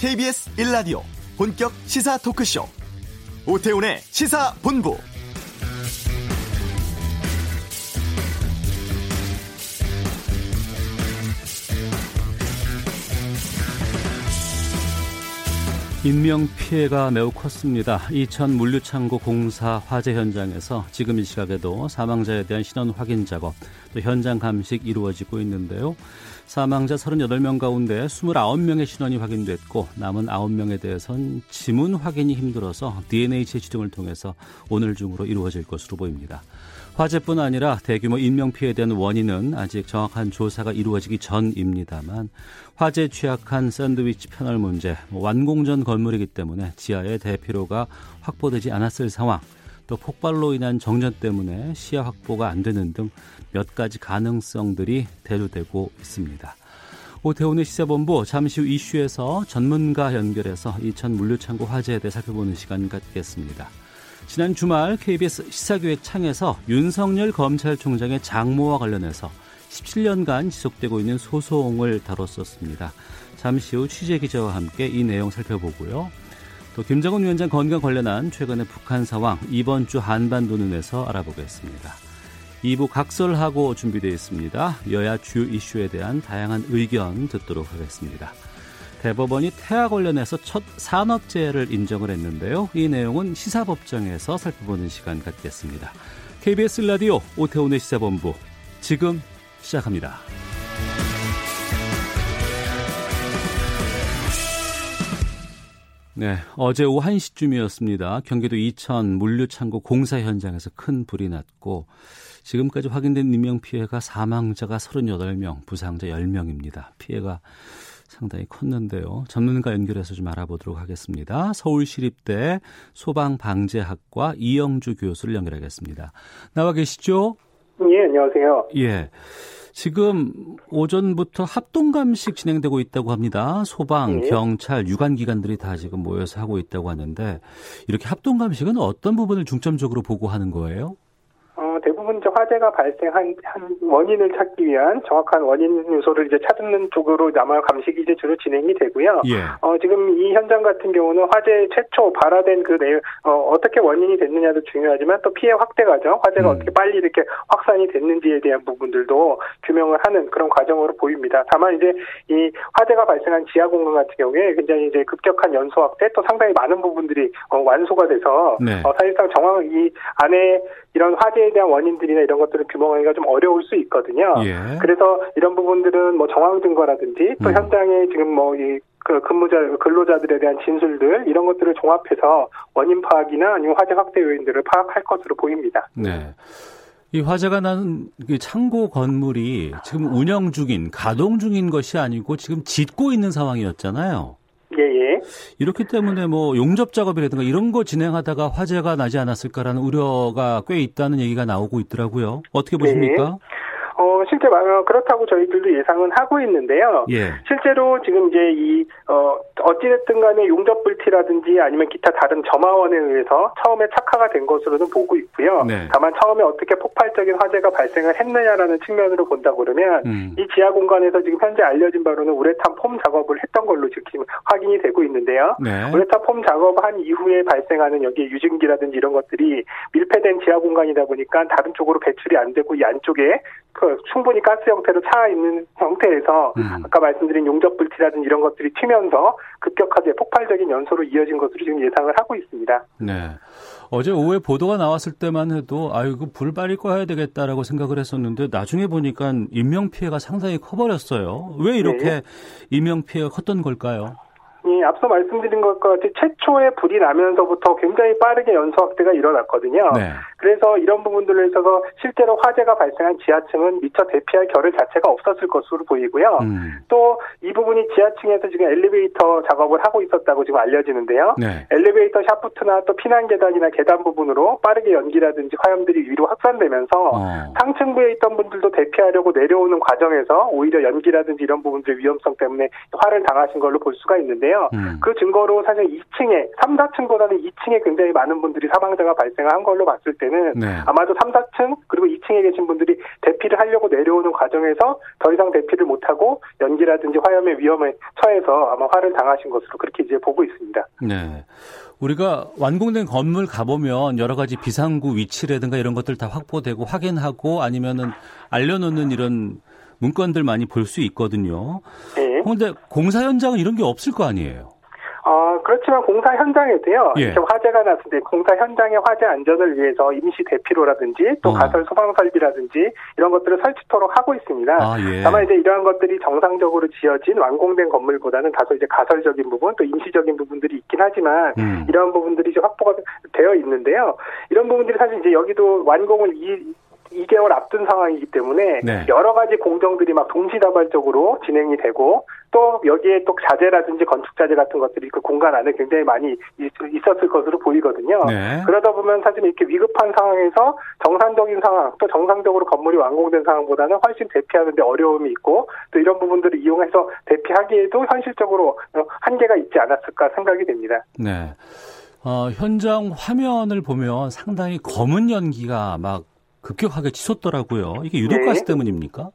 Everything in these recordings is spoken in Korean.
KBS 1라디오 본격 시사 토크쇼 오태훈의 시사본부 인명 피해가 매우 컸습니다. 이천 물류창고 공사 화재 현장에서 지금 이 시각에도 사망자에 대한 신원 확인 작업, 또 현장 감식 이루어지고 있는데요. 사망자 38명 가운데 29명의 신원이 확인됐고 남은 9명에 대해선 지문 확인이 힘들어서 DNA 채취 등을 통해서 오늘 중으로 이루어질 것으로 보입니다. 화재뿐 아니라 대규모 인명피해에 대한 원인은 아직 정확한 조사가 이루어지기 전입니다만 화재 취약한 샌드위치 패널 문제, 뭐 완공 전 건물이기 때문에 지하에 대피로가 확보되지 않았을 상황, 또 폭발로 인한 정전 때문에 시야 확보가 안 되는 등 몇 가지 가능성들이 대두되고 있습니다. 오태훈의 시사본부 잠시 후 이슈에서 전문가 연결해서 이천 물류창고 화재에 대해 살펴보는 시간 갖겠습니다. 지난 주말 KBS 시사교획 창에서 윤석열 검찰총장의 장모와 관련해서 17년간 지속되고 있는 소송을 다뤘었습니다. 잠시 후 취재 기자와 함께 이 내용 살펴보고요. 또 김정은 위원장 건강 관련한 최근의 북한 상황 이번 주 한반도 눈에서 알아보겠습니다. 2부 각설하고 준비되어 있습니다. 여야 주요 이슈에 대한 다양한 의견 듣도록 하겠습니다. 대법원이 태아 관련해서 첫 산업재해를 인정을 했는데요. 이 내용은 시사법정에서 살펴보는 시간 갖겠습니다. KBS 라디오 오태훈의 시사본부 지금 시작합니다. 네, 어제 오후 1시쯤이었습니다. 경기도 이천 물류창고 공사 현장에서 큰 불이 났고 지금까지 확인된 인명 피해가 사망자가 38명, 부상자 10명입니다. 피해가 상당히 컸는데요. 전문가 연결해서 좀 알아보도록 하겠습니다. 서울시립대 소방방재학과 이영주 교수를 연결하겠습니다. 나와 계시죠? 예, 안녕하세요. 예. 지금 오전부터 합동감식 진행되고 있다고 합니다. 소방, 예. 경찰, 유관기관들이 다 지금 모여서 하고 있다고 하는데 이렇게 합동감식은 어떤 부분을 중점적으로 보고 하는 거예요? 대부분 이제 화재가 발생한 한 원인을 찾기 위한 정확한 원인 요소를 이제 찾는 쪽으로 아마 감식이 이제 주로 진행이 되고요. 예. 어, 지금 이 현장 같은 경우는 화재 최초 발화된 그 내용, 어, 어떻게 원인이 됐느냐도 중요하지만 또 피해 확대 과정, 화재가 음. 어떻게 빨리 이렇게 확산이 됐는지에 대한 부분들도 규명을 하는 그런 과정으로 보입니다. 다만 이제 이 화재가 발생한 지하 공간 같은 경우에 굉장히 이제 급격한 연소 확대 또 상당히 많은 부분들이 어, 완소가 돼서 네. 어, 사실상 정확 이 안에 이런 화재에 대한 원인들이나 이런 것들을 규명하기가 좀 어려울 수 있거든요. 예. 그래서 이런 부분들은 뭐 정황 증거라든지 또 음. 현장에 지금 뭐이 그 근무자 근로자들에 대한 진술들 이런 것들을 종합해서 원인 파악이나 아니면 화재 확대 요인들을 파악할 것으로 보입니다. 네. 이 화재가 난 창고 건물이 지금 운영 중인 가동 중인 것이 아니고 지금 짓고 있는 상황이었잖아요. 예, 예. 이렇기 때문에 뭐 용접 작업이라든가 이런 거 진행하다가 화재가 나지 않았을까라는 우려가 꽤 있다는 얘기가 나오고 있더라고요. 어떻게 보십니까? 네. 어, 실제 그렇다고 저희들도 예상은 하고 있는데요. 예. 실제로 지금 이제 이, 어, 어찌됐든 간에 용접불티라든지 아니면 기타 다른 점화원에 의해서 처음에 착화가 된 것으로는 보고 있고요. 네. 다만 처음에 어떻게 폭발적인 화재가 발생을 했느냐라는 측면으로 본다 그러면 음. 이 지하 공간에서 지금 현재 알려진 바로는 우레탄 폼 작업을 했던 걸로 지금 확인이 되고 있는데요. 네. 우레탄 폼 작업한 이후에 발생하는 여기 유증기라든지 이런 것들이 밀폐된 지하 공간이다 보니까 다른 쪽으로 배출이 안 되고 이 안쪽에 그 충분히 가스 형태로 차 있는 형태에서 음. 아까 말씀드린 용접 불티라든지 이런 것들이 튀면서 급격하게 폭발적인 연소로 이어진 것으로 지금 예상을 하고 있습니다. 네. 어제 오후에 보도가 나왔을 때만 해도 아유 그 불발이 꺼야 되겠다라고 생각을 했었는데 나중에 보니까 인명 피해가 상당히 커버렸어요. 왜 이렇게 네. 인명 피해가 컸던 걸까요? 예, 앞서 말씀드린 것과 같이 최초의 불이 나면서부터 굉장히 빠르게 연소 확대가 일어났거든요. 네. 그래서 이런 부분들로 있어서 실제로 화재가 발생한 지하층은 미처 대피할 결을 자체가 없었을 것으로 보이고요. 음. 또이 부분이 지하층에서 지금 엘리베이터 작업을 하고 있었다고 지금 알려지는데요. 네. 엘리베이터 샤프트나 또 피난 계단이나 계단 부분으로 빠르게 연기라든지 화염들이 위로 확산되면서 어. 상층부에 있던 분들도 대피하려고 내려오는 과정에서 오히려 연기라든지 이런 부분들 위험성 때문에 화를 당하신 걸로 볼 수가 있는데요. 음. 그 증거로 사실 2층에 3, 4층보다는 2층에 굉장히 많은 분들이 사망자가 발생한 걸로 봤을 때 때는 네. 아마도 3, 4층 그리고 2층에 계신 분들이 대피를 하려고 내려오는 과정에서 더 이상 대피를 못하고 연기라든지 화염의 위험에 처해서 아마 화를 당하신 것으로 그렇게 이제 보고 있습니다. 네. 우리가 완공된 건물 가보면 여러 가지 비상구 위치라든가 이런 것들 다 확보되고 확인하고 아니면은 알려놓는 이런 문건들 많이 볼 수 있거든요. 네. 그런데 공사 현장은 이런 게 없을 거 아니에요? 어, 그렇지만 공사 현장에도요. 예. 화재가 났을 때 공사 현장의 화재 안전을 위해서 임시 대피로라든지 또 어. 가설 소방 설비라든지 이런 것들을 설치토록 하고 있습니다. 아, 예. 다만 이제 이러한 것들이 정상적으로 지어진 완공된 건물보다는 다소 이제 가설적인 부분 또 임시적인 부분들이 있긴 하지만 음. 이러한 부분들이 이제 확보가 되어 있는데요. 이런 부분들이 사실 이제 여기도 완공을 이 2개월 앞둔 상황이기 때문에 네. 여러 가지 공정들이 막 동시다발적으로 진행이 되고 또 여기에 또 자재라든지 건축 자재 같은 것들이 그 공간 안에 굉장히 많이 있었을 것으로 보이거든요. 네. 그러다 보면 사실 이렇게 위급한 상황에서 정상적인 상황 또 정상적으로 건물이 완공된 상황보다는 훨씬 대피하는데 어려움이 있고 또 이런 부분들을 이용해서 대피하기에도 현실적으로 한계가 있지 않았을까 생각이 됩니다. 네. 어, 현장 화면을 보면 상당히 검은 연기가 막 급격하게 치솟더라고요. 이게 유독가스 네. 때문입니까?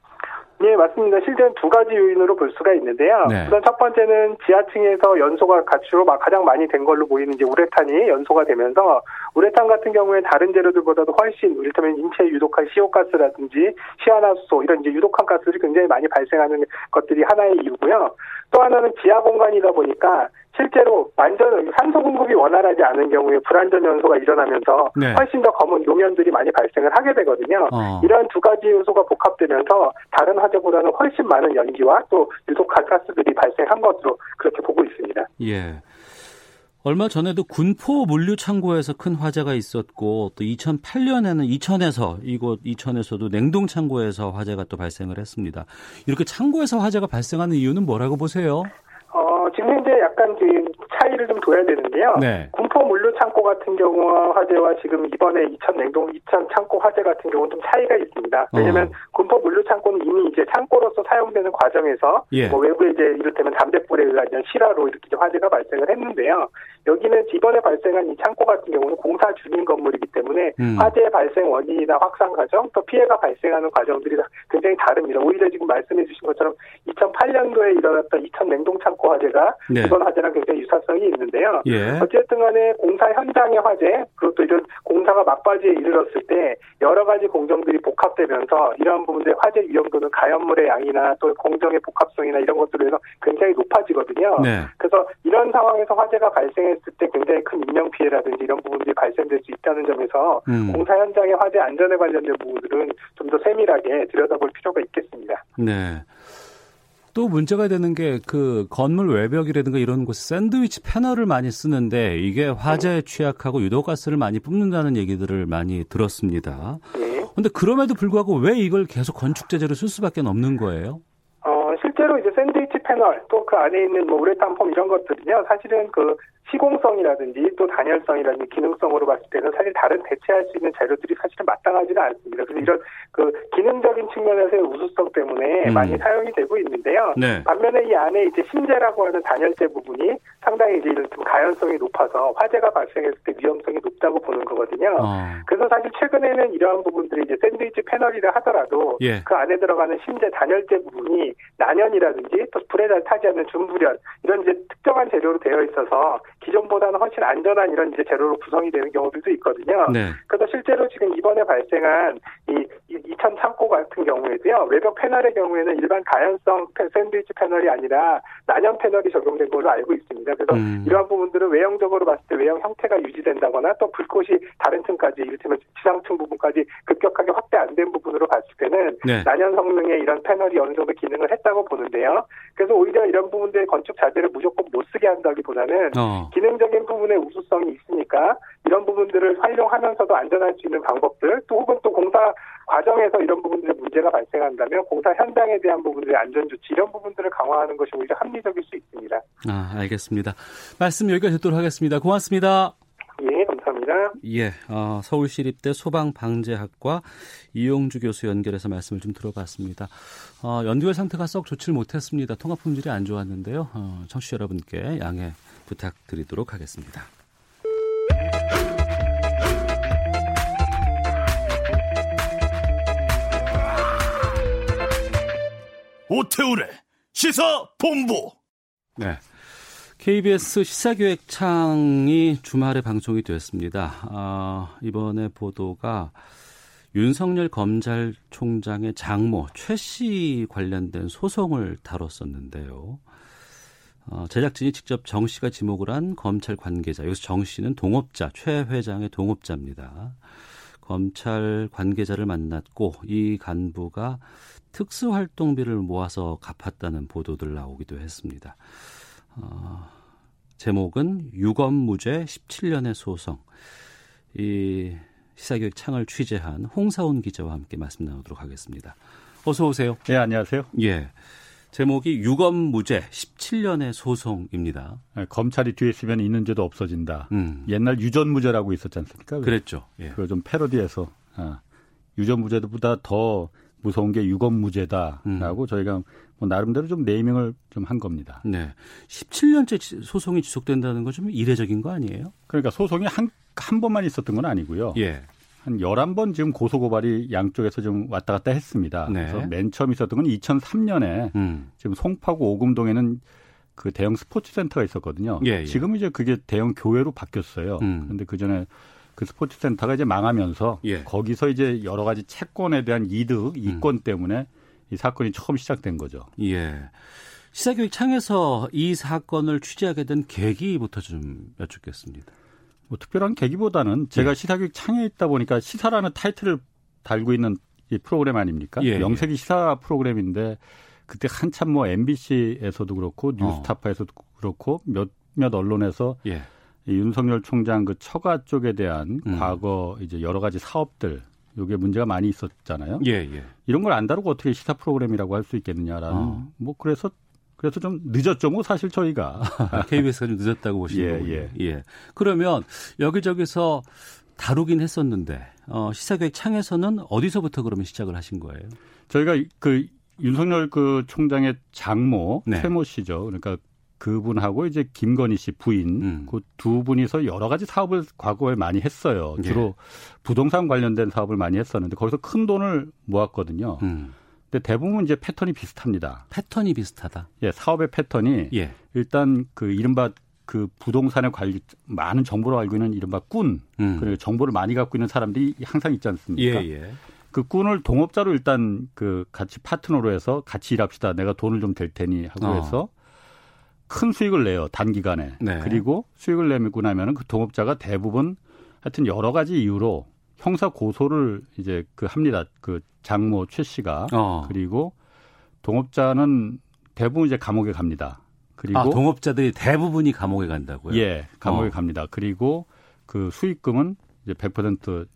네, 맞습니다. 실제는 두 가지 요인으로 볼 수가 있는데요. 네. 우선 첫 번째는 지하층에서 연소가 가치로 가장 많이 된 걸로 보이는 이제 우레탄이 연소가 되면서 우레탄 같은 경우에 다른 재료들보다도 훨씬 이를테면 인체에 유독한 시오가스라든지 시아나수소 이런 이제 유독한 가스들이 굉장히 많이 발생하는 것들이 하나의 이유고요. 또 하나는 지하 공간이다 보니까 실제로 완전 산소 공급이 원활하지 않은 경우에 불안전 연소가 일어나면서 네. 훨씬 더 검은 요면들이 많이 발생을 하게 되거든요. 어. 이러한 두 가지 요소가 복합되면서 다른 화재보다는 훨씬 많은 연기와 또 유독한 가스들이 발생한 것으로 그렇게 보고 있습니다. 예. 얼마 전에도 군포 물류 창고에서 큰 화재가 있었고 또 2008년에는 이천에서 이곳 이천에서도 냉동 창고에서 화재가 또 발생을 했습니다. 이렇게 창고에서 화재가 발생하는 이유는 뭐라고 보세요? 어, 지금 현재 약간 그 차이를 좀 둬야 되는데요. 네. 군포 창고 같은 경우 화재와 지금 이번에 이천 냉동 이천 창고 화재 같은 경우는 좀 차이가 있습니다. 왜냐하면 어. 군포 물류 창고는 이미 이제 창고로서 사용되는 과정에서 예. 뭐 외부에 이제 이를테면 담배불에 의한 실화로 이렇게 화재가 발생을 했는데요. 여기는 이번에 발생한 이 창고 같은 경우는 공사 중인 건물이기 때문에 음. 화재 발생 원인이나 확산 과정 또 피해가 발생하는 과정들이 굉장히 다릅니다. 오히려 지금 말씀해 주신 것처럼 2008년도에 일어났던 이천 냉동 창고 화재가 네. 이번 화재랑 굉장히 유사성이 있는데요. 예. 어쨌든 간에 공사 현장의 화재 그리고 또 이런 공사가 막바지에 이르렀을 때 여러 가지 공정들이 복합되면서 이러한 부분들의 화재 위험도는 가연물의 양이나 또 공정의 복합성이나 이런 것들로 해서 굉장히 높아지거든요. 네. 그래서 이런 상황에서 화재가 발생해 했을 때 굉장히 큰 인명 피해라든지 이런 부분들이 발생될 수 있다는 점에서 음. 공사 현장의 화재 안전에 관련된 부분들은 좀 더 세밀하게 들여다볼 필요가 있겠습니다. 네. 또 문제가 되는 게 그 건물 외벽이라든가 이런 곳 샌드위치 패널을 많이 쓰는데 이게 화재에 취약하고 유독가스를 많이 뿜는다는 얘기들을 많이 들었습니다. 그런데 네. 그럼에도 불구하고 왜 이걸 계속 건축 제재로 쓸 수밖에 없는 거예요? 어, 실제로 이제 샌드위치 패널 또 그 안에 있는 뭐 우레탄 폼 이런 것들은요 사실은 그 시공성이라든지 또 단열성이라든지 기능성으로 봤을 때는 사실 다른 대체할 수 있는 재료들이 사실은 마땅하지는 않습니다. 그래서 이런 그 기능적인 측면에서의 우수성 때문에 음. 많이 사용이 되고 있는데요. 네. 반면에 이 안에 이제 신재라고 하는 단열재 부분이 상당히 이제 좀 가연성이 높아서 화재가 발생했을 때 위험성이 높다고 보는 거거든요. 어. 그래서 사실 최근에는 이러한 부분들이 이제 샌드위치 패널이라 하더라도 예. 그 안에 들어가는 신재 단열재 부분이 난연이라든지 또 불에 잘 타지 않는 중불연 이런 이제 특정한 재료로 되어 있어서 기존보다는 훨씬 안전한 이런 이제 재료로 구성이 되는 경우들도 있거든요. 네. 그래서 실제로 지금 이번에 발생한 이, 이천 창고 같은 경우에도요 외벽 패널의 경우에는 일반 가연성 샌드위치 패널이 아니라 난연 패널이 적용된 걸로 알고 있습니다. 그래서 음. 이러한 부분들은 외형적으로 봤을 때 외형 형태가 유지된다거나 또 불꽃이 다른 층까지 이를테면 지상층 부분까지 급격하게 확대 안 된 부분으로 봤을 때는 네. 난연 성능의 이런 패널이 어느 정도 기능을 했다고 보는데요. 그래서 오히려 이런 부분들의 건축 자재를 무조건 못 쓰게 한다기보다는 어. 기능적인 부분에 우수성이 있으니까 이런 부분들을 활용하면서도 안전할 수 있는 방법들 또 혹은 또 공사 과정에서 이런 부분들의 문제가 발생한다면 공사 현장에 대한 부분들의 안전 조치 이런 부분들을 강화하는 것이 오히려 합리적일 수 있습니다. 아 알겠습니다. 말씀 여기까지 듣도록 하겠습니다. 고맙습니다. 감사합니다. 예, 어, 서울시립대 소방방재학과 이용주 교수 연결해서 말씀을 좀 들어봤습니다. 어, 연결 상태가 썩 좋질 못했습니다. 통화 품질이 안 좋았는데요. 어, 청취자 여러분께 양해 부탁드리도록 하겠습니다. 오태우래 시사 본부. 네. KBS 시사교획창이 주말에 방송이 되었습니다. 아, 이번에 보도가 윤석열 검찰총장의 장모 최 씨 관련된 소송을 다뤘었는데요. 어, 제작진이 직접 정 씨가 지목을 한 검찰 관계자, 여기서 정 씨는 동업자, 최 회장의 동업자입니다. 검찰 관계자를 만났고 이 간부가 특수활동비를 모아서 갚았다는 보도들 나오기도 했습니다. 어, 제목은 유검무죄 17년의 소송. 이 시사교육 창을 취재한 홍사훈 기자와 함께 말씀 나누도록 하겠습니다. 어서 오세요. 네, 안녕하세요. 예. 제목이 유검무죄 17년의 소송입니다. 네, 검찰이 뒤에 있으면 있는 죄도 없어진다. 음. 옛날 유전무죄라고 있었지 않습니까? 그랬죠. 예. 그걸 좀 패러디해서 아, 유전무죄보다 더 무서운 게 유검무죄다라고 음. 저희가 뭐 나름대로 좀 네이밍을 좀 한 겁니다. 네. 17년째 소송이 지속된다는 건 좀 이례적인 거 아니에요? 그러니까 소송이 한, 한 번만 있었던 건 아니고요. 예. 한 11번 지금 고소고발이 양쪽에서 좀 왔다 갔다 했습니다. 네. 그래서 맨 처음 있었던 건 2003년에 음. 지금 송파구 오금동에는 그 대형 스포츠 센터가 있었거든요. 예, 예. 지금 이제 그게 대형 교회로 바뀌었어요. 음. 그런데 그 전에 그 스포츠 센터가 이제 망하면서 예. 거기서 이제 여러 가지 채권에 대한 이득, 이권 음. 때문에 이 사건이 처음 시작된 거죠. 예. 시사교육 창에서 이 사건을 취재하게 된 계기부터 좀 여쭙겠습니다. 뭐 특별한 계기보다는 제가 예. 시사교육 창에 있다 보니까 시사라는 타이틀을 달고 있는 이 프로그램 아닙니까? 예, 예. 명색이 시사 프로그램인데 그때 한참 뭐 MBC에서도 그렇고 뉴스타파에서도 어. 그렇고 몇몇 언론에서 예. 이 윤석열 총장 그 처가 쪽에 대한 음. 과거 이제 여러 가지 사업들 요게 문제가 많이 있었잖아요. 예, 예. 이런 걸 안 다루고 어떻게 시사 프로그램이라고 할 수 있겠느냐라는 어. 뭐 그래서 그래서 좀 늦었죠, 뭐 사실 저희가 KBS가 좀 늦었다고 보시는 예, 거군요. 예. 예. 그러면 여기저기서 다루긴 했었는데 어, 시사교육 창에서는 어디서부터 그러면 시작을 하신 거예요? 저희가 그 윤석열 그 총장의 장모 네. 최모 씨죠. 그러니까 그분하고 이제 김건희 씨 부인 음. 그두 분이서 여러 가지 사업을 과거에 많이 했어요. 예. 주로 예. 부동산 관련된 사업을 많이 했었는데 거기서 큰 돈을 모았거든요. 음. 근데 대부분 이제 패턴이 비슷합니다. 패턴이 비슷하다. 예, 사업의 패턴이 예. 일단 그 이른바 그 부동산에 관리 많은 정보를 알고 있는 이른바 꾼 음. 그리고 정보를 많이 갖고 있는 사람들이 항상 있지 않습니까? 예, 예. 그 꾼을 동업자로 일단 그 같이 파트너로 해서 같이 일합시다. 내가 돈을 좀댈 테니 하고 어. 해서 큰 수익을 내요 단기간에. 네. 그리고 수익을 내고 나면은 그 동업자가 대부분 하여튼 여러 가지 이유로 형사 고소를 이제 그 합니다. 그 장모 최 씨가 어. 그리고 동업자는 대부분 이제 감옥에 갑니다. 그리고 아, 동업자들이 대부분이 감옥에 간다고요? 예, 감옥에 어. 갑니다. 그리고 그 수익금은 이제 100%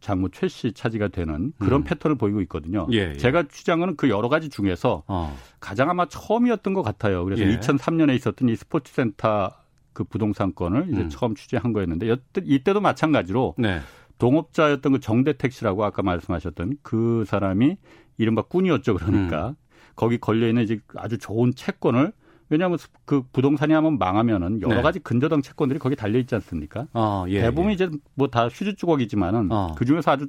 장모 최 씨 차지가 되는 그런 음. 패턴을 보이고 있거든요. 예, 예. 제가 취장은 그 여러 가지 중에서 어. 가장 아마 처음이었던 것 같아요. 그래서 예. 2003년에 있었던 이 스포츠센터 그 부동산권을 이제 음. 처음 취재한 거였는데 이때도 마찬가지로 네. 동업자였던 그 정대택 씨라고 아까 말씀하셨던 그 사람이 이른바 꾼이었죠. 그러니까 음. 거기 걸려 있는 이제 아주 좋은 채권을 왜냐하면 그 부동산이 한번 망하면은 여러 네. 가지 근저당 채권들이 거기 달려 있지 않습니까? 어, 예, 대부분 예. 이제 뭐 다 휴지 주걱이지만은 어. 그 중에서 아주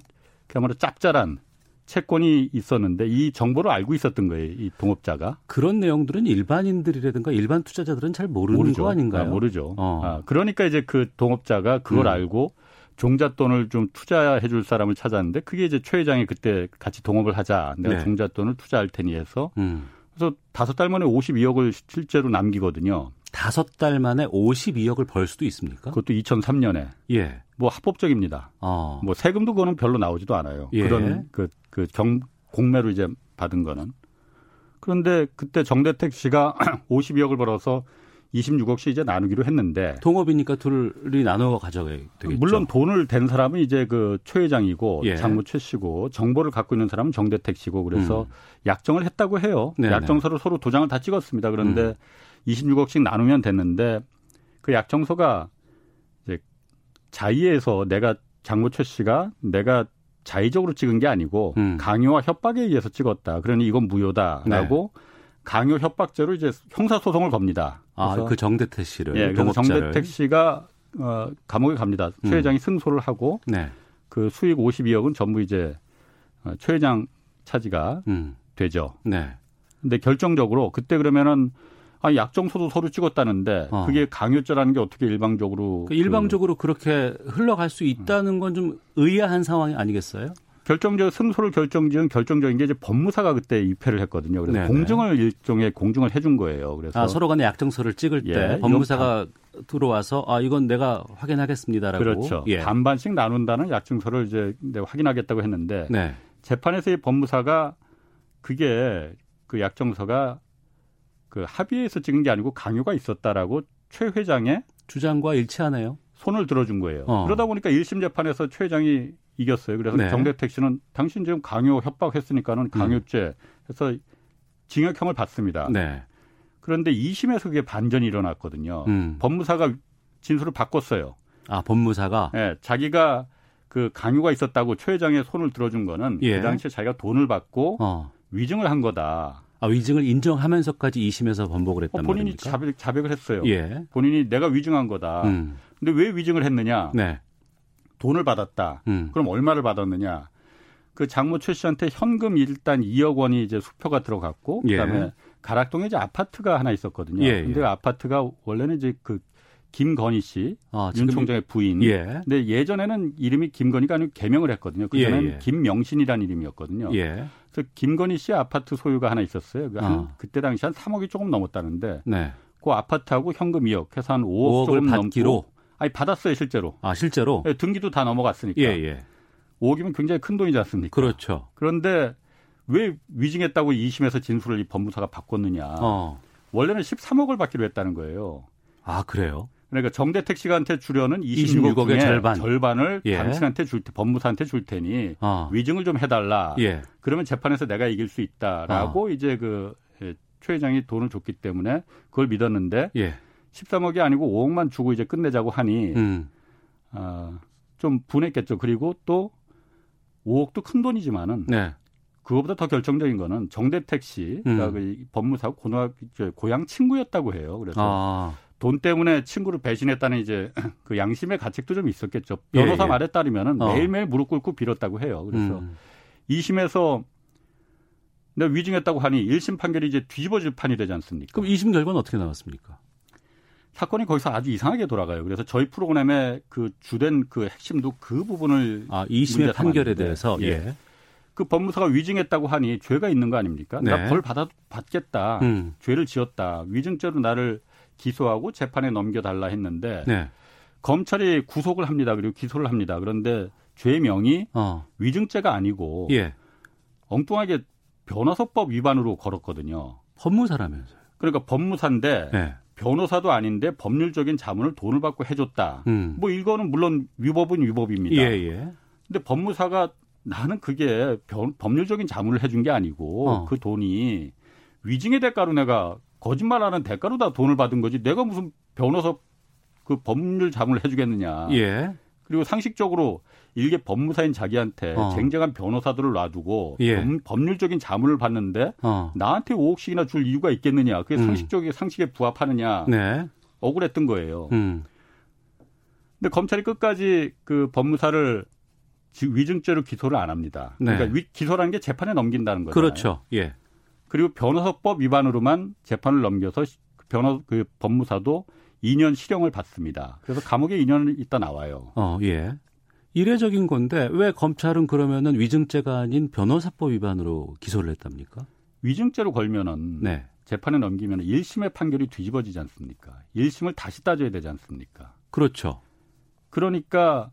그야말로 짭짤한 채권이 있었는데 이 정보를 알고 있었던 거예요, 이 동업자가. 그런 내용들은 일반인들이라든가 일반 투자자들은 잘 모르는 모르죠. 거 아닌가요? 아, 모르죠. 어. 아, 그러니까 이제 그 동업자가 그걸 음. 알고 종잣돈을 좀 투자해 줄 사람을 찾았는데 그게 이제 최 회장이 그때 같이 동업을 하자. 내가 네. 종잣돈을 투자할 테니 해서 음. 그래서 다섯 달 만에 52억을 실제로 남기거든요. 다섯 달 만에 52억을 벌 수도 있습니까? 그것도 2003년에. 예. 뭐 합법적입니다. 어. 뭐 세금도 그거는 별로 나오지도 않아요. 예. 그런 그, 그 경, 공매로 이제 받은 거는. 그런데 그때 정대택 씨가 52억을 벌어서 26억씩 이제 나누기로 했는데 동업이니까 둘이 나눠 가져가야 되겠죠. 물론 돈을 댄 사람은 이제 그 최 회장이고 예. 장모 최 씨고 정보를 갖고 있는 사람은 정대택 씨고 그래서 음. 약정을 했다고 해요. 네네. 약정서로 서로 도장을 다 찍었습니다. 그런데 음. 26억씩 나누면 됐는데 그 약정서가 이제 자의에서 내가 장모 최 씨가 내가 자의적으로 찍은 게 아니고 음. 강요와 협박에 의해서 찍었다. 그러니 이건 무효다라고 네. 강요 협박죄로 이제 형사 소송을 겁니다. 아, 그 정대택 씨를. 예, 그래서 정대택 씨가 어, 감옥에 갑니다. 음. 최 회장이 승소를 하고 네. 그 수익 52억은 전부 이제 어, 최 회장 차지가 음. 되죠. 네. 근데 결정적으로 그때 그러면은 아, 약정서도 서로 찍었다는데 어. 그게 강요죄라는 게 어떻게 일방적으로 그러니까 일방적으로 그... 렇게 흘러갈 수 있다는 건 좀 의아한 상황이 아니겠어요? 결정적 승소를 결정지은 결정적인 게 이제 법무사가 그때 입회를 했거든요. 그래서 네네. 공증을 일종의 공증을 해준 거예요. 그래서 아, 서로 간에 약정서를 찍을 때 예, 법무사가 들어와서 아 이건 내가 확인하겠습니다라고 그렇죠. 예. 반반씩 나눈다는 약정서를 이제 확인하겠다고 했는데 네. 재판에서 이 법무사가 그게 그 약정서가 그 합의해서 찍은 게 아니고 강요가 있었다라고 최 회장의 주장과 일치하네요. 손을 들어준 거예요. 어. 그러다 보니까 1심 재판에서 최 회장이 이겼어요. 그래서 네. 정대택 씨는 당신 지금 강요 협박했으니까는 음. 강요죄 해서 징역형을 받습니다. 네. 그런데 2심에서 그게 반전이 일어났거든요. 음. 법무사가 진술을 바꿨어요. 아, 법무사가? 네, 자기가 그 강요가 있었다고 최 회장의 손을 들어준 거는 예. 그 당시에 자기가 돈을 받고 어. 위증을 한 거다. 아, 위증을 인정하면서까지 2심에서 번복을 했단 어, 본인이 말입니까? 자백, 자백을 했어요. 예. 본인이 내가 위증한 거다. 음. 근데 왜 위증을 했느냐? 네. 돈을 받았다. 음. 그럼 얼마를 받았느냐? 그 장모 최 씨한테 현금 일단 2억 원이 이제 수표가 들어갔고 예. 그다음에 가락동에 이제 아파트가 하나 있었거든요. 예, 근데 예. 그 아파트가 원래는 이제 그 김건희 씨, 아, 윤 총장의 부인. 예. 근데 예전에는 이름이 김건희가 아니고 개명을 했거든요. 그전에는 예, 예. 김명신이라는 이름이었거든요. 예. 그래서 김건희 씨 아파트 소유가 하나 있었어요. 그 한, 아. 그때 당시 한 3억이 조금 넘었다는데 네. 그 아파트하고 현금 2억 해서 한 5억 조금 받기로. 넘고 아니 받았어요 실제로. 아 실제로? 네, 등기도 다 넘어갔으니까. 예, 예. 5억이면 굉장히 큰 돈이지 않습니까? 그렇죠. 그런데 왜 위증했다고 2심에서 진술을 이 법무사가 바꿨느냐. 어. 원래는 13억을 받기로 했다는 거예요. 아 그래요? 그러니까 정대택 씨한테 주려는 26억 26억의 절반. 절반을 예. 당신한테 줄 테, 법무사한테 줄 테니 어. 위증을 좀 해달라. 예. 그러면 재판에서 내가 이길 수 있다라고 어. 이제 그 최 회장이 돈을 줬기 때문에 그걸 믿었는데 예. 13억이 아니고 5억만 주고 이제 끝내자고 하니 음. 어, 좀 분했겠죠. 그리고 또 5억도 큰 돈이지만은 네. 그거보다 더 결정적인 거는 정대택 씨, 그러니까 음. 그 법무사 고등학교 고향 친구였다고 해요. 그래서 아. 돈 때문에 친구를 배신했다는 이제 그 양심의 가책도 좀 있었겠죠. 변호사 예, 예. 말에 따르면은 어. 매일매일 무릎 꿇고 빌었다고 해요. 그래서 음. 2심에서 내가 위증했다고 하니 1심 판결이 이제 뒤집어질 판이 되지 않습니까? 그럼 2심 결과는 어떻게 나왔습니까? 사건이 거기서 아주 이상하게 돌아가요. 그래서 저희 프로그램의 그 주된 그 핵심도 그 부분을 아, 2심의 판결에 대해서 예. 예. 그 법무사가 위증했다고 하니 죄가 있는 거 아닙니까? 네. 나벌 받아 받겠다. 음. 죄를 지었다. 위증죄로 나를 기소하고 재판에 넘겨 달라 했는데 네. 검찰이 구속을 합니다. 그리고 기소를 합니다. 그런데 죄명이 어. 위증죄가 아니고 예. 엉뚱하게 변호사법 위반으로 걸었거든요. 법무사라면서요. 그러니까 법무사인데 네. 변호사도 아닌데 법률적인 자문을 돈을 받고 해줬다. 음. 뭐 이거는 물론 위법은 위법입니다. 예, 예. 근데 법무사가 나는 그게 변, 법률적인 자문을 해준 게 아니고 어. 그 돈이 위증의 대가로 내가 거짓말하는 대가로 다 돈을 받은 거지 내가 무슨 변호사 그 법률 자문을 해주겠느냐. 예. 그리고 상식적으로 일개 법무사인 자기한테 어. 쟁쟁한 변호사들을 놔두고 예. 법, 률적인 자문을 받는데 어. 나한테 5억씩이나 줄 이유가 있겠느냐. 그게 음. 상식적인 상식에 부합하느냐. 네. 억울했던 거예요. 음. 근데 검찰이 끝까지 그 법무사를 위증죄로 기소를 안 합니다. 네. 그러니까 위, 기소라는 게 재판에 넘긴다는 거죠. 그렇죠. 예. 그리고 변호사법 위반으로만 재판을 넘겨서 그 변호 그 법무사도 2년 실형을 받습니다. 그래서 감옥에 2년 있다 나와요. 어, 예. 이례적인 건데 왜 검찰은 그러면은 위증죄가 아닌 변호사법 위반으로 기소를 했답니까? 위증죄로 걸면은 네. 재판에 넘기면 1심의 판결이 뒤집어지지 않습니까? 1심을 다시 따져야 되지 않습니까? 그렇죠. 그러니까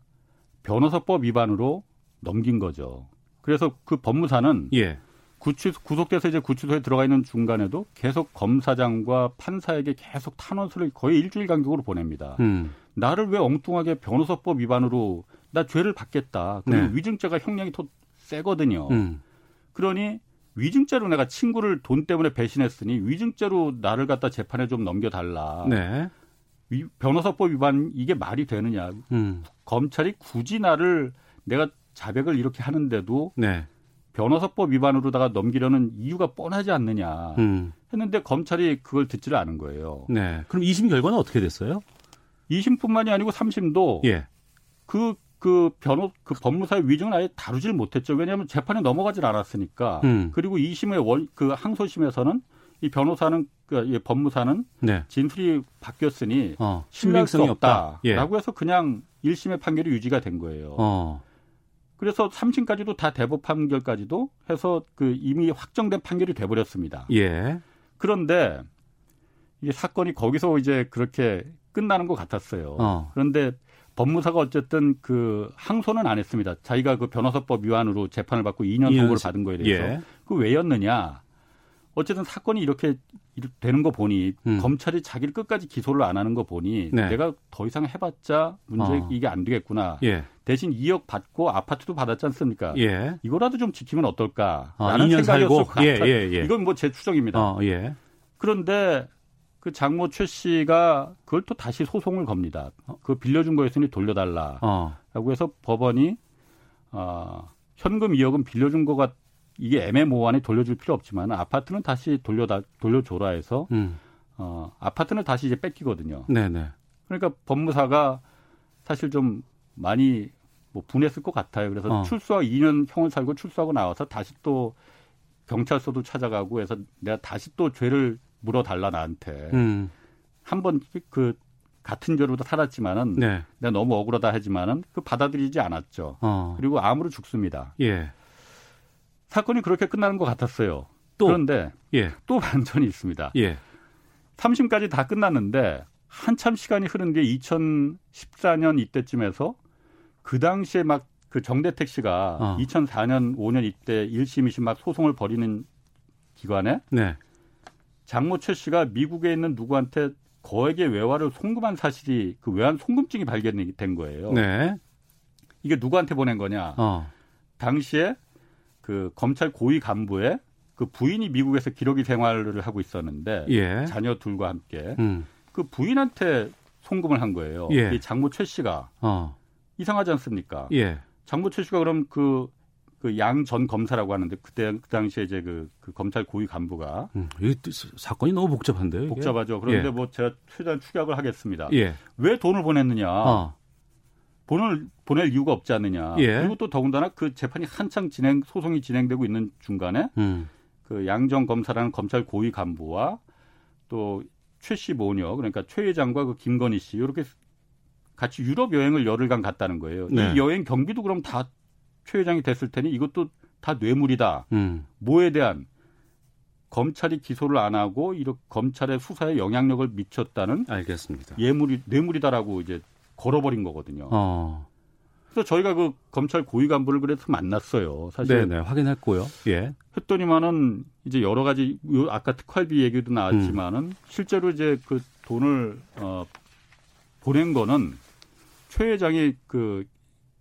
변호사법 위반으로 넘긴 거죠. 그래서 그 법무사는 예. 구치, 구속돼서 이제 구치소에 들어가 있는 중간에도 계속 검사장과 판사에게 계속 탄원서를 거의 일주일 간격으로 보냅니다. 음. 나를 왜 엉뚱하게 변호사법 위반으로 나 죄를 받겠다. 그리고 네. 위증죄가 형량이 더 세거든요. 음. 그러니 위증죄로 내가 친구를 돈 때문에 배신했으니 위증죄로 나를 갖다 재판에 좀 넘겨달라. 네. 위, 변호사법 위반 이게 말이 되느냐. 음. 검찰이 굳이 나를 내가 자백을 이렇게 하는데도 네. 변호사법 위반으로다가 넘기려는 이유가 뻔하지 않느냐 음. 했는데 검찰이 그걸 듣지를 않은 거예요. 네. 그럼 2심 결과는 어떻게 됐어요? 2심뿐만이 아니고 3심도 예. 그 그 변호 그 법무사의 위증을 아예 다루질 못했죠. 왜냐하면 재판에 넘어가질 않았으니까. 음. 그리고 2심의 원, 그 항소심에서는 이 변호사는 그 법무사는 네. 진술이 바뀌었으니 어, 수 없다라고 예. 해서 그냥 1심의 판결이 유지가 된 거예요. 어. 그래서 3심까지도 다 대법 판결까지도 해서 그 이미 확정된 판결이 돼 버렸습니다. 예. 그런데 이게 사건이 거기서 이제 그렇게 끝나는 것 같았어요. 어. 그런데 법무사가 어쨌든 그 항소는 안 했습니다. 자기가 그 변호사법 위반으로 재판을 받고 2년 선고를 받은 거에 대해서 예. 그 왜였느냐? 어쨌든 사건이 이렇게 되는 거 보니 음. 검찰이 자기를 끝까지 기소를 안 하는 거 보니 네. 내가 더 이상 해봤자 문제 어. 이게 안 되겠구나. 예. 대신 2억 받고 아파트도 받았지 않습니까? 예. 이거라도 좀 지키면 어떨까라는 어, 생각이었을 것 예. 예, 예, 이건 뭐 제 추정입니다. 어, 예. 그런데 그 장모 최 씨가 그걸 또 다시 소송을 겁니다. 그 빌려준 거였으니 돌려달라라고 어. 해서 법원이 어, 현금 2억은 빌려준 거가 이게 애매모호하니 돌려줄 필요 없지만 아파트는 다시 돌려다 돌려줘라 해서 음. 어, 아파트는 다시 이제 뺏기거든요. 네네. 그러니까 법무사가 사실 좀 많이 뭐 분했을 것 같아요. 그래서 어. 출소하고 2년 형을 살고 출소하고 나와서 다시 또 경찰서도 찾아가고 해서 내가 다시 또 죄를 물어달라 나한테 음. 한번 그 같은 죄로도 살았지만은 네. 내가 너무 억울하다 하지만은 그 받아들이지 않았죠. 어. 그리고 암으로 죽습니다. 예. 사건이 그렇게 끝나는 것 같았어요. 또, 그런데 예. 또 반전이 있습니다. 예. 3심까지 다 끝났는데 한참 시간이 흐른 게 2014년 이때쯤에서 그 당시에 막 그 정대택 씨가 어. 2004년 5년 이때 1심 2심 막 소송을 벌이는 기관에 네. 장모 최 씨가 미국에 있는 누구한테 거액의 외화를 송금한 사실이 그 외환 송금증이 발견된 거예요. 네. 이게 누구한테 보낸 거냐? 어. 당시에 그 검찰 고위 간부의 그 부인이 미국에서 기록이 생활을 하고 있었는데 예. 자녀 둘과 함께 음. 그 부인한테 송금을 한 거예요. 예. 이 장모 최 씨가 어. 이상하지 않습니까? 예. 최 씨가 그럼 그 그 양 전 검사라고 하는데 그때 그 당시에 이제 그, 그 검찰 고위 간부가 음, 이 사건이 너무 복잡한데요. 이게? 복잡하죠. 그런데 예. 뭐 제가 최대한 추격을 하겠습니다. 예. 왜 돈을 보냈느냐? 어. 돈을 보낼 이유가 없지 않느냐. 예. 그리고 또 더군다나 그 재판이 한창 진행 소송이 진행되고 있는 중간에 음. 그 양정 검사라는 검찰 고위 간부와 또 최씨 모녀 그러니까 최 회장과 그 김건희 씨 이렇게 같이 유럽 여행을 열흘간 갔다는 거예요. 네. 이 여행 경비도 그럼 다 최 회장이 됐을 테니 이것도 다 뇌물이다. 음. 뭐에 대한 검찰이 기소를 안 하고 이렇게 검찰의 수사에 영향력을 미쳤다는 알겠습니다. 예물이 뇌물이다라고 이제 걸어버린 거거든요. 어. 그래서 저희가 그 검찰 고위 간부를 그래서 만났어요. 사실. 네네, 확인했고요. 예. 했더니만은 이제 여러 가지 아까 특활비 얘기도 나왔지만은 음. 실제로 이제 그 돈을 어 보낸 거는 최 회장이 그,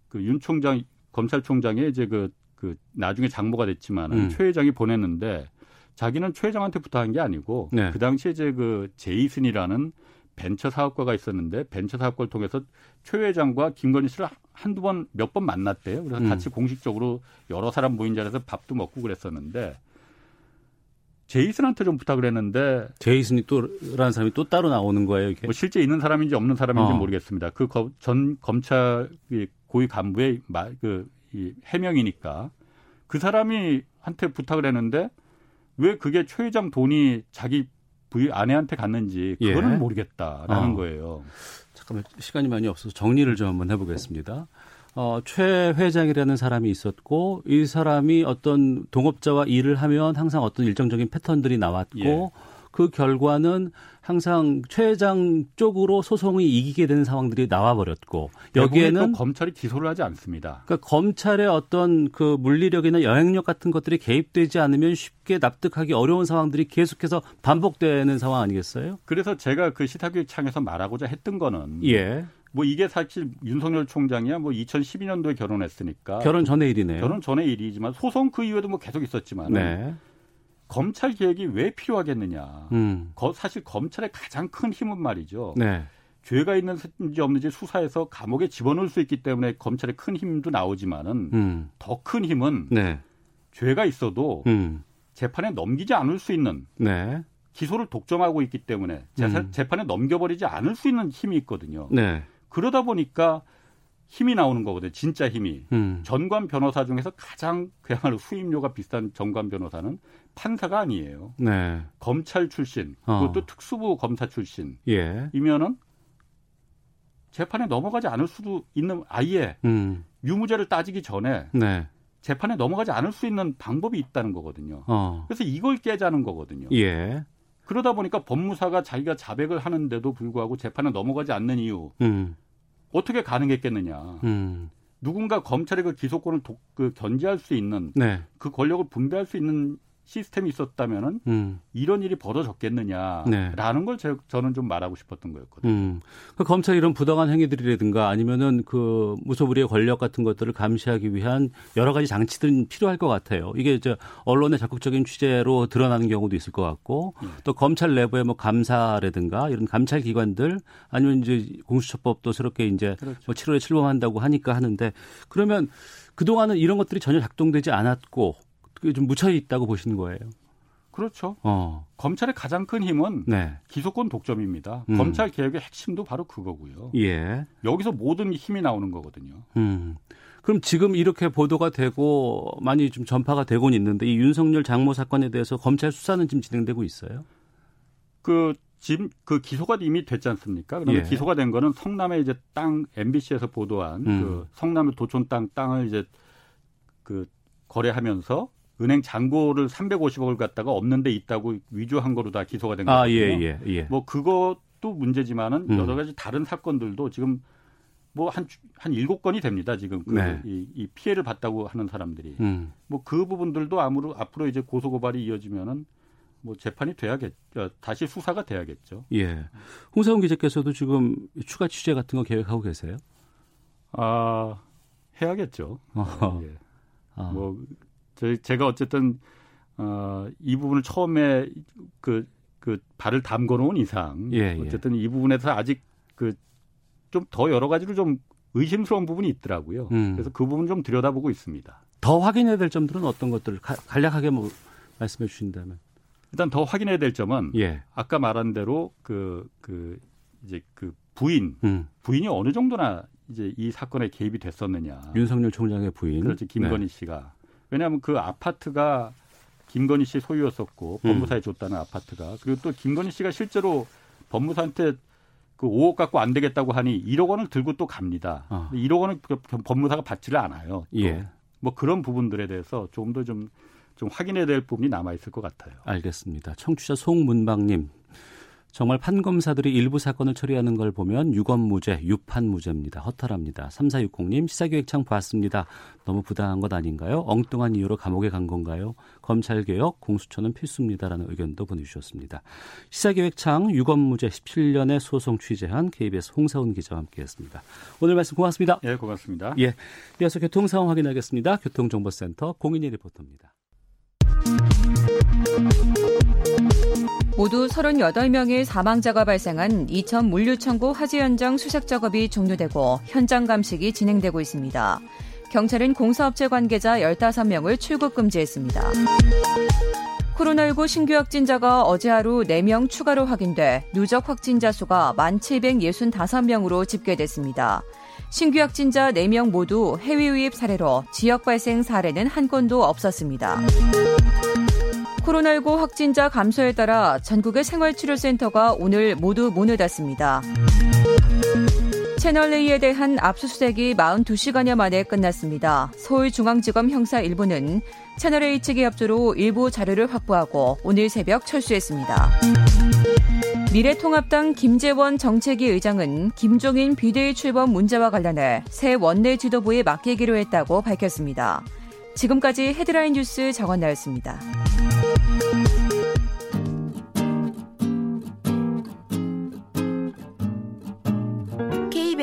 그 윤 총장 검찰총장의 이제 그, 그 나중에 장모가 됐지만은 음. 최 회장이 보냈는데 자기는 최 회장한테 부탁한 게 아니고 네. 그 당시에 이제 그 제이슨이라는 벤처 사업가가 있었는데 벤처 사업가를 통해서 최 회장과 김건희 씨를 한두 번, 몇번 만났대요. 그래서 음. 같이 공식적으로 여러 사람 모인 자리에서 밥도 먹고 그랬었는데 제이슨한테 좀 부탁을 했는데 제이슨이 또라는 사람이 또 따로 나오는 거예요. 이게? 뭐 실제 있는 사람인지 없는 사람인지 어. 모르겠습니다. 그 전 검찰 고위 간부의 그이 해명이니까 그 사람이 한테 부탁을 했는데 왜 그게 최 회장 돈이 자기 부인 아내한테 갔는지 그거는 예. 모르겠다라는 어. 거예요. 잠깐만 시간이 많이 없어서 정리를 좀 한번 해보겠습니다. 어, 최 회장이라는 사람이 있었고 이 사람이 어떤 동업자와 일을 하면 항상 어떤 일정적인 패턴들이 나왔고 예. 그 결과는 항상 최 회장 쪽으로 소송이 이기게 되는 상황들이 나와 버렸고 여기에는 검찰이 기소를 하지 않습니다. 그러니까 검찰의 어떤 그 물리력이나 영향력 같은 것들이 개입되지 않으면 쉽게 납득하기 어려운 상황들이 계속해서 반복되는 상황 아니겠어요? 그래서 제가 그 시사교육창에서 말하고자 했던 거는 예. 뭐 이게 사실 윤석열 총장이야 뭐 2012년도에 결혼했으니까 결혼 전의 일이네요. 결혼 전의 일이지만 소송 그 이후에도 뭐 계속 있었지만 네. 검찰 개혁이 왜 필요하겠느냐. 음. 거, 사실 검찰의 가장 큰 힘은 말이죠. 네. 죄가 있는지 없는지 수사해서 감옥에 집어넣을 수 있기 때문에 검찰의 큰 힘도 나오지만은 음. 더큰 힘은 네. 죄가 있어도 음. 재판에 넘기지 않을 수 있는 네. 기소를 독점하고 있기 때문에 음. 재판에 넘겨버리지 않을 수 있는 힘이 있거든요. 네. 그러다 보니까 힘이 나오는 거거든요. 진짜 힘이. 음. 전관 변호사 중에서 가장 그야말로 수임료가 비싼 전관 변호사는 판사가 아니에요. 네. 검찰 출신, 어. 그것도 특수부 검사 출신. 예. 이면은 재판에 넘어가지 않을 수도 있는 아예 음. 유무죄를 따지기 전에 네. 재판에 넘어가지 않을 수 있는 방법이 있다는 거거든요. 어. 그래서 이걸 깨자는 거거든요. 예. 그러다 보니까 법무사가 자기가 자백을 하는데도 불구하고 재판에 넘어가지 않는 이유 음. 어떻게 가능했겠느냐. 음. 누군가 검찰의 그 기소권을 도, 그 견제할 수 있는 네. 그 권력을 분배할 수 있는 시스템이 있었다면은 음. 이런 일이 벌어졌겠느냐라는 네. 걸 제, 저는 좀 말하고 싶었던 거였거든요. 음. 그 검찰 이런 부당한 행위들이라든가 아니면은 그 무소불위의 권력 같은 것들을 감시하기 위한 여러 가지 장치들은 필요할 것 같아요. 이게 이제 언론의 적극적인 취재로 드러나는 경우도 있을 것 같고 네. 또 검찰 내부의 뭐 감사라든가 이런 감찰 기관들 아니면 이제 공수처법도 새롭게 이제 그렇죠. 뭐 7월에 출범한다고 하니까 하는데 그러면 그동안은 이런 것들이 전혀 작동되지 않았고 그게 좀 묻혀 있다고 보시는 거예요. 그렇죠. 어. 검찰의 가장 큰 힘은 네. 기소권 독점입니다. 음. 검찰 개혁의 핵심도 바로 그거고요. 예. 여기서 모든 힘이 나오는 거거든요. 음. 그럼 지금 이렇게 보도가 되고 많이 좀 전파가 되곤 있는데 이 윤석열 장모 사건에 대해서 검찰 수사는 지금 진행되고 있어요? 그 지금 그 기소가 이미 됐지 않습니까? 그러면 예. 기소가 된 거는 성남의 이제 땅 MBC에서 보도한 음. 그 성남의 도촌 땅 땅을 이제 그 거래하면서 은행 잔고를 350억을 갖다가 없는데 있다고 위조한 거로 다 기소가 된 거거든요. 아, 예, 예, 예. 뭐 그것도 문제지만은 음. 여러 가지 다른 사건들도 지금 뭐한한 일곱 건이 됩니다. 지금 그 네. 이, 이, 피해를 봤다고 하는 사람들이 음. 뭐그 부분들도 아무로 앞으로 이제 고소 고발이 이어지면은 뭐 재판이 돼야겠 죠 다시 수사가 돼야겠죠. 예. 홍사훈 기자께서도 지금 추가 취재 같은 거 계획하고 계세요? 아 해야겠죠. 예. 아. 뭐 제가 어쨌든 어, 이 부분을 처음에 그, 그 발을 담궈 놓은 이상 예, 예. 어쨌든 이 부분에서 아직 그 좀 더 여러 가지로 좀 의심스러운 부분이 있더라고요. 음. 그래서 그 부분 좀 들여다보고 있습니다. 더 확인해야 될 점들은 어떤 것들을 간략하게 뭐 말씀해 주신다면 일단 더 확인해야 될 점은 예. 아까 말한 대로 그, 그 이제 그 부인 음. 부인이 어느 정도나 이제 이 사건에 개입이 됐었느냐. 윤석열 총장의 부인. 그렇지 김건희 네. 씨가 왜냐하면 그 아파트가 김건희 씨 소유였었고 음. 법무사에 줬다는 아파트가 그리고 또 김건희 씨가 실제로 법무사한테 그 5억 갖고 안 되겠다고 하니 1억 원을 들고 또 갑니다. 어. 1억 원은 그 법무사가 받지를 않아요. 예. 뭐 그런 부분들에 대해서 조금 더좀 좀 확인해야 될 부분이 남아 있을 것 같아요. 알겠습니다. 청취자 송문방님 정말 판검사들이 일부 사건을 처리하는 걸 보면 유검무죄, 유판무죄입니다. 허탈합니다. 3460님 시사기획창 봤습니다. 너무 부당한 것 아닌가요? 엉뚱한 이유로 감옥에 간 건가요? 검찰개혁, 공수처는 필수입니다라는 의견도 보내주셨습니다. 시사기획창 유검무죄 17년의 소송 취재한 KBS 홍사훈 기자와 함께했습니다. 오늘 말씀 고맙습니다. 예, 고맙습니다. 예, 이어서 교통 상황 확인하겠습니다. 교통정보센터 공인희 리포터입니다. 모두 38명의 사망자가 발생한 이천 물류창고 화재 현장 수색 작업이 종료되고 현장 감식이 진행되고 있습니다. 경찰은 공사업체 관계자 15명을 출국 금지했습니다. 코로나19 신규 확진자가 어제 하루 4명 추가로 확인돼 누적 확진자 수가 1,765명으로 집계됐습니다. 신규 확진자 4명 모두 해외 유입 사례로 지역 발생 사례는 한 건도 없었습니다. 코로나19 확진자 감소에 따라 전국의 생활치료센터가 오늘 모두 문을 닫습니다. 채널A에 대한 압수수색이 42시간여 만에 끝났습니다. 서울중앙지검 형사 1부는 채널A 측의 협조로 일부 자료를 확보하고 오늘 새벽 철수했습니다. 미래통합당 김재원 정책위 의장은 김종인 비대위 출범 문제와 관련해 새 원내 지도부에 맡기기로 했다고 밝혔습니다. 지금까지 헤드라인 뉴스 정원나였습니다.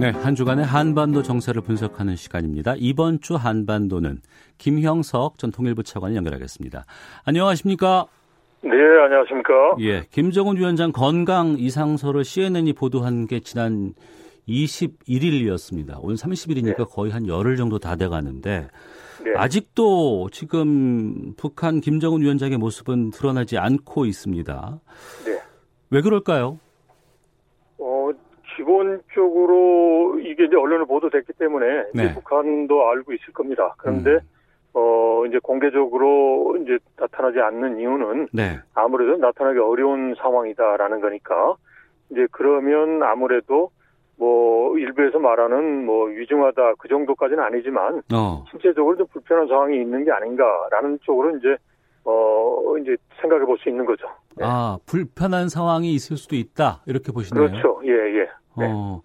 네, 한 주간의 한반도 정세를 분석하는 시간입니다. 이번 주 한반도는 김형석 전 통일부 차관을 연결하겠습니다. 안녕하십니까? 네, 안녕하십니까? 예, 김정은 위원장 건강 이상서를 CNN이 보도한 게 지난 21일이었습니다. 오늘 30일이니까 네. 거의 한 열흘 정도 다 돼가는데 네. 아직도 지금 북한 김정은 위원장의 모습은 드러나지 않고 있습니다. 네. 왜 그럴까요? 어, 기본적으로 이게 이제 언론에 보도됐기 때문에 네. 북한도 알고 있을 겁니다. 그런데 음. 어 이제 공개적으로 이제 나타나지 않는 이유는 네. 아무래도 나타나기 어려운 상황이다라는 거니까 이제 그러면 아무래도 뭐 일부에서 말하는 뭐 위중하다 그 정도까지는 아니지만 어. 신체적으로 좀 불편한 상황이 있는 게 아닌가라는 쪽으로 이제 어 이제 생각해 볼 수 있는 거죠. 네. 아 불편한 상황이 있을 수도 있다 이렇게 보시네요. 그렇죠. 예 예. 네. 어.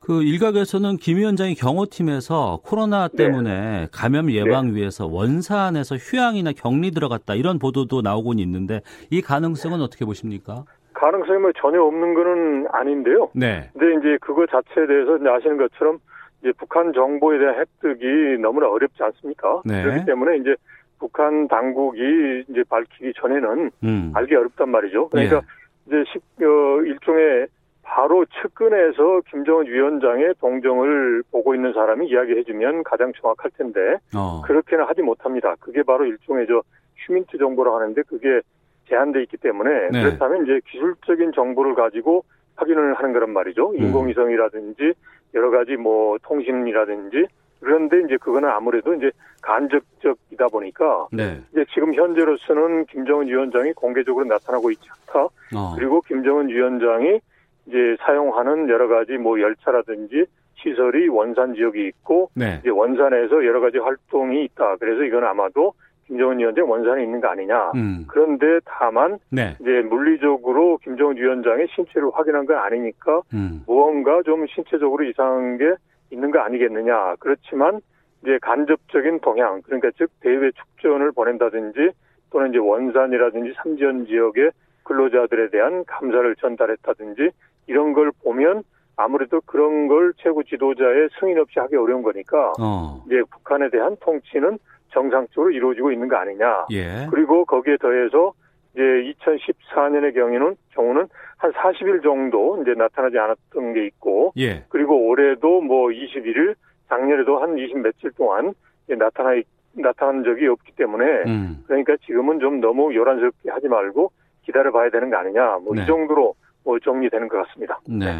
그 일각에서는 김 위원장이 경호팀에서 코로나 네. 때문에 네. 감염 예방 네. 위해서 원산에서 휴양이나 격리 들어갔다 이런 보도도 나오곤 있는데 이 가능성은 어떻게 보십니까? 가능성이 뭐 전혀 없는 거는 아닌데요. 네. 근데 이제 그거 자체에 대해서 이제 아시는 것처럼 이제 북한 정보에 대한 획득이 너무나 어렵지 않습니까? 네. 그렇기 때문에 이제 북한 당국이 이제 밝히기 전에는 음. 알기 어렵단 말이죠. 그러니까 예. 이제 십, 어, 일종의 바로 측근에서 김정은 위원장의 동정을 보고 있는 사람이 이야기해주면 가장 정확할 텐데 어. 그렇게는 하지 못합니다. 그게 바로 일종의 저 휴민트 정보라고 하는데 그게 제한돼 있기 때문에 네. 그렇다면 이제 기술적인 정보를 가지고 확인을 하는 거란 말이죠. 음. 인공위성이라든지 여러 가지 뭐 통신이라든지 그런데 이제 그거는 아무래도 이제 간접적이다 보니까 네. 이제 지금 현재로서는 김정은 위원장이 공개적으로 나타나고 있지 않다. 어. 그리고 김정은 위원장이 이제 사용하는 여러 가지 뭐 열차라든지 시설이 원산 지역이 있고 네. 이제 원산에서 여러 가지 활동이 있다. 그래서 이건 아마도 김정은 위원장 원산에 있는 거 아니냐. 음. 그런데 다만 네. 이제 물리적으로 김정은 위원장의 신체를 확인한 건 아니니까 음. 무언가 좀 신체적으로 이상한 게 있는 거 아니겠느냐. 그렇지만 이제 간접적인 동향 그러니까 즉 대외 축전을 보낸다든지 또는 이제 원산이라든지 삼지연 지역의 근로자들에 대한 감사를 전달했다든지 이런 걸 보면 아무래도 그런 걸 최고 지도자의 승인 없이 하기 어려운 거니까 어. 이제 북한에 대한 통치는 정상적으로 이루어지고 있는 거 아니냐. 예. 그리고 거기에 더해서 이제 2014년의 경우는 경우는 한 40일 정도 이제 나타나지 않았던 게 있고 예. 그리고 올해도 뭐 21일 작년에도 한 20 며칠 동안 나타나 나타난 적이 없기 때문에 음. 그러니까 지금은 좀 너무 요란스럽게 하지 말고 기다려 봐야 되는 거 아니냐. 뭐이 네. 정도로 뭐 정리되는 것 같습니다. 네. 네.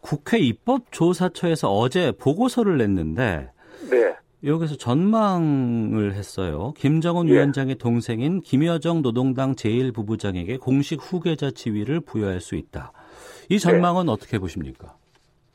국회 입법조사처에서 어제 보고서를 냈는데 네. 여기서 전망을 했어요. 김정은 예. 위원장의 동생인 김여정 노동당 제1부부장에게 공식 후계자 지위를 부여할 수 있다. 이 전망은 네. 어떻게 보십니까?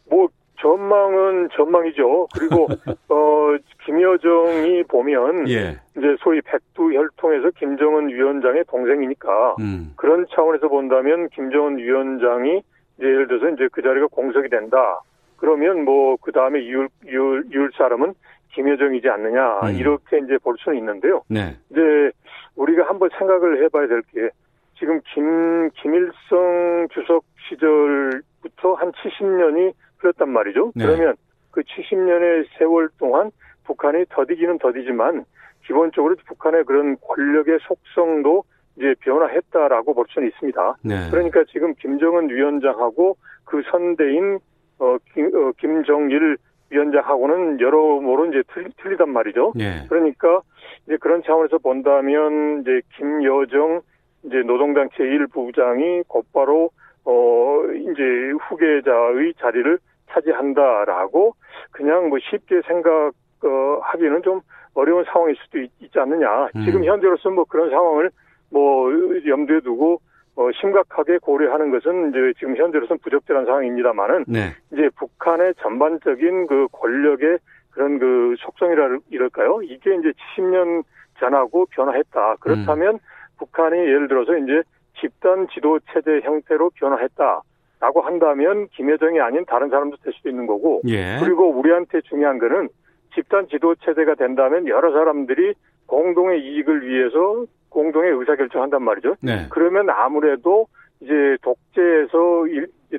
뭐 전망은 전망이죠. 그리고 어 김여정이 보면 예. 이제 소위 백두 혈통에서 김정은 위원장의 동생이니까 음. 그런 차원에서 본다면 김정은 위원장이 예를 들어서 이제 그 자리가 공석이 된다. 그러면 뭐 그 다음에 이을, 이을, 이을 사람은 김여정이지 않느냐 음. 이렇게 이제 볼 수는 있는데요. 네. 이제 우리가 한번 생각을 해봐야 될 게 지금 김 김일성 주석 시절부터 한 70년이 흘렀단 말이죠. 네. 그러면 그 70년의 세월 동안 북한이 더디기는 더디지만 기본적으로 북한의 그런 권력의 속성도 이제 변화했다라고 볼 수는 있습니다. 네. 그러니까 지금 김정은 위원장하고 그 선대인 어, 김, 어, 김정일 위원장하고는 여러모로 이제 틀리, 틀리단 말이죠. 네. 그러니까 이제 그런 차원에서 본다면 이제 김여정 이제 노동당 제1부장이 곧바로 어 이제 후계자의 자리를 차지한다라고 그냥 뭐 쉽게 생각 어 하기는 좀 어려운 상황일 수도 있, 지 않느냐. 음. 지금 현재로서 뭐 그런 상황을 뭐 염두에 두고 어, 심각하게 고려하는 것은 이제 지금 현재로서는 부적절한 상황입니다만은 네. 이제 북한의 전반적인 그 권력의 그런 그 속성이라 이럴까요? 이게 이제 70년 전하고 변화했다. 그렇다면 음. 북한이 예를 들어서 이제 집단 지도 체제 형태로 변화했다 라고 한다면 김여정이 아닌 다른 사람도 될 수도 있는 거고 예. 그리고 우리한테 중요한 거는 집단 지도 체제가 된다면 여러 사람들이 공동의 이익을 위해서 공동의 의사결정한단 말이죠. 네. 그러면 아무래도 이제 독재에서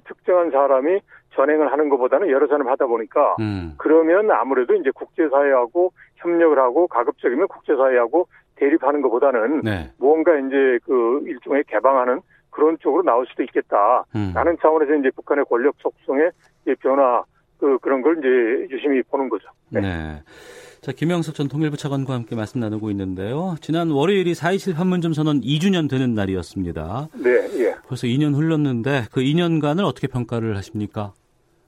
특정한 사람이 전행을 하는 것보다는 여러 사람 하다 보니까 음. 그러면 아무래도 이제 국제사회하고 협력을 하고 가급적이면 국제사회하고 대립하는 것보다는 네. 무언가 이제 그 일종의 개방하는 그런 쪽으로 나올 수도 있겠다. 음. 라는 차원에서 이제 북한의 권력 속성의 변화 그 그런 걸 이제 유심히 보는 거죠. 네. 네. 자, 김영석 전 통일부 차관과 함께 말씀 나누고 있는데요. 지난 월요일이 4.27 판문점 선언 2주년 되는 날이었습니다. 네, 예. 벌써 2년 흘렀는데 그 2년간을 어떻게 평가를 하십니까?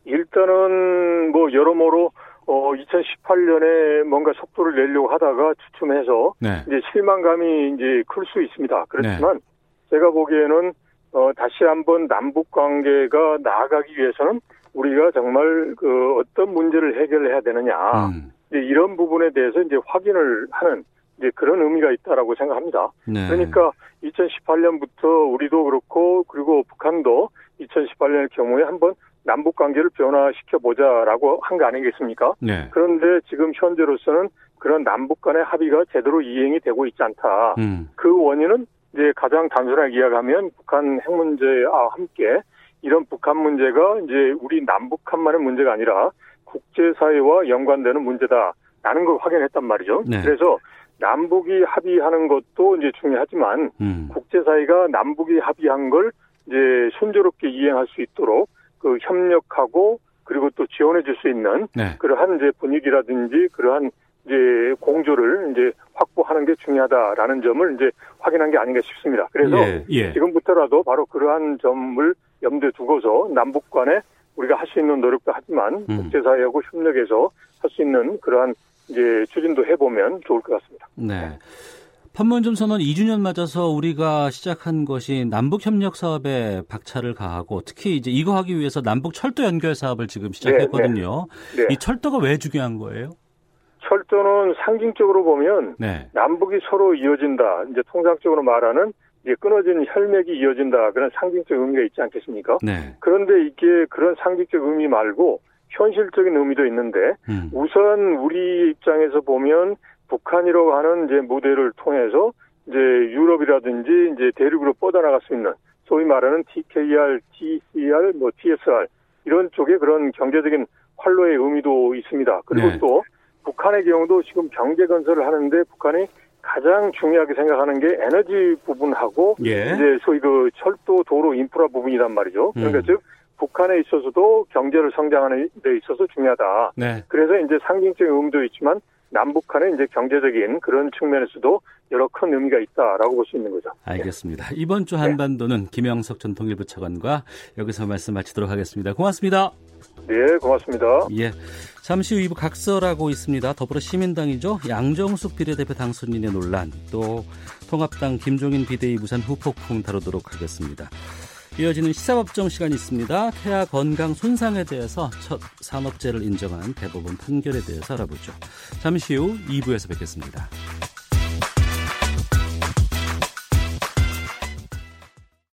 일단은 뭐 여러모로 어 2018년에 뭔가 속도를 내려고 하다가 주춤해서 네. 이제 실망감이 이제 클 수 있습니다. 그렇지만 네. 제가 보기에는 어 다시 한번 남북 관계가 나아가기 위해서는 우리가 정말 그 어떤 문제를 해결해야 되느냐. 음. 이런 부분에 대해서 이제 확인을 하는 이제 그런 의미가 있다라고 생각합니다. 네. 그러니까 2018년부터 우리도 그렇고 그리고 북한도 2018년의 경우에 한번 남북 관계를 변화시켜 보자라고 한 거 아니겠습니까? 네. 그런데 지금 현재로서는 그런 남북 간의 합의가 제대로 이행이 되고 있지 않다. 음. 그 원인은 이제 가장 단순하게 이야기하면 북한 핵 문제와 함께 이런 북한 문제가 이제 우리 남북한만의 문제가 아니라 국제사회와 연관되는 문제다라는 걸 확인했단 말이죠. 네. 그래서 남북이 합의하는 것도 이제 중요하지만 음. 국제사회가 남북이 합의한 걸 이제 순조롭게 이행할 수 있도록 그 협력하고 그리고 또 지원해 줄 수 있는 네. 그러한 이제 분위기라든지 그러한 이제 공조를 이제 확보하는 게 중요하다라는 점을 이제 확인한 게 아닌가 싶습니다. 그래서 예, 예. 지금부터라도 바로 그러한 점을 염두에 두고서 남북 간에 우리가 할 수 있는 노력도 하지만 음. 국제사회하고 협력해서 할 수 있는 그러한 이제 추진도 해보면 좋을 것 같습니다. 네. 판문점 선언 2주년 맞아서 우리가 시작한 것이 남북 협력 사업에 박차를 가하고 특히 이제 이거 하기 위해서 남북 철도 연결 사업을 지금 시작했거든요. 네, 네. 이 철도가 왜 중요한 거예요? 철도는 상징적으로 보면 네. 남북이 서로 이어진다. 이제 통상적으로 말하는 이제 끊어진 혈맥이 이어진다 그런 상징적 의미가 있지 않겠습니까? 네. 그런데 이게 그런 상징적 의미 말고 현실적인 의미도 있는데 음. 우선 우리 입장에서 보면 북한이라고 하는 이제 무대를 통해서 이제 유럽이라든지 이제 대륙으로 뻗어나갈 수 있는 소위 말하는 TKR, TCR, 뭐 TSR 이런 쪽에 그런 경제적인 활로의 의미도 있습니다. 그리고 네. 또 북한의 경우도 지금 경제 건설을 하는데 북한이 가장 중요하게 생각하는 게 에너지 부분하고 예. 이제 소위 그 철도 도로 인프라 부분이란 말이죠. 그러니까 음. 즉 북한에 있어서도 경제를 성장하는 데 있어서 중요하다. 네. 그래서 이제 상징적인 의미도 있지만 남북한의 이제 경제적인 그런 측면에서도 여러 큰 의미가 있다라고 볼 수 있는 거죠. 알겠습니다. 이번 주 한반도는 네. 김영석 전 통일부 차관과 여기서 말씀 마치도록 하겠습니다. 고맙습니다. 네, 고맙습니다. 예. 잠시 후 2부 각설하고 있습니다. 더불어 시민당이죠. 양정숙 비례대표 당선인의 논란, 또 통합당 김종인 비대위 부산 후폭풍 다루도록 하겠습니다. 이어지는 시사법정 시간이 있습니다. 태아 건강 손상에 대해서 첫 산업재를 인정한 대법원 판결에 대해서 알아보죠. 잠시 후 2부에서 뵙겠습니다.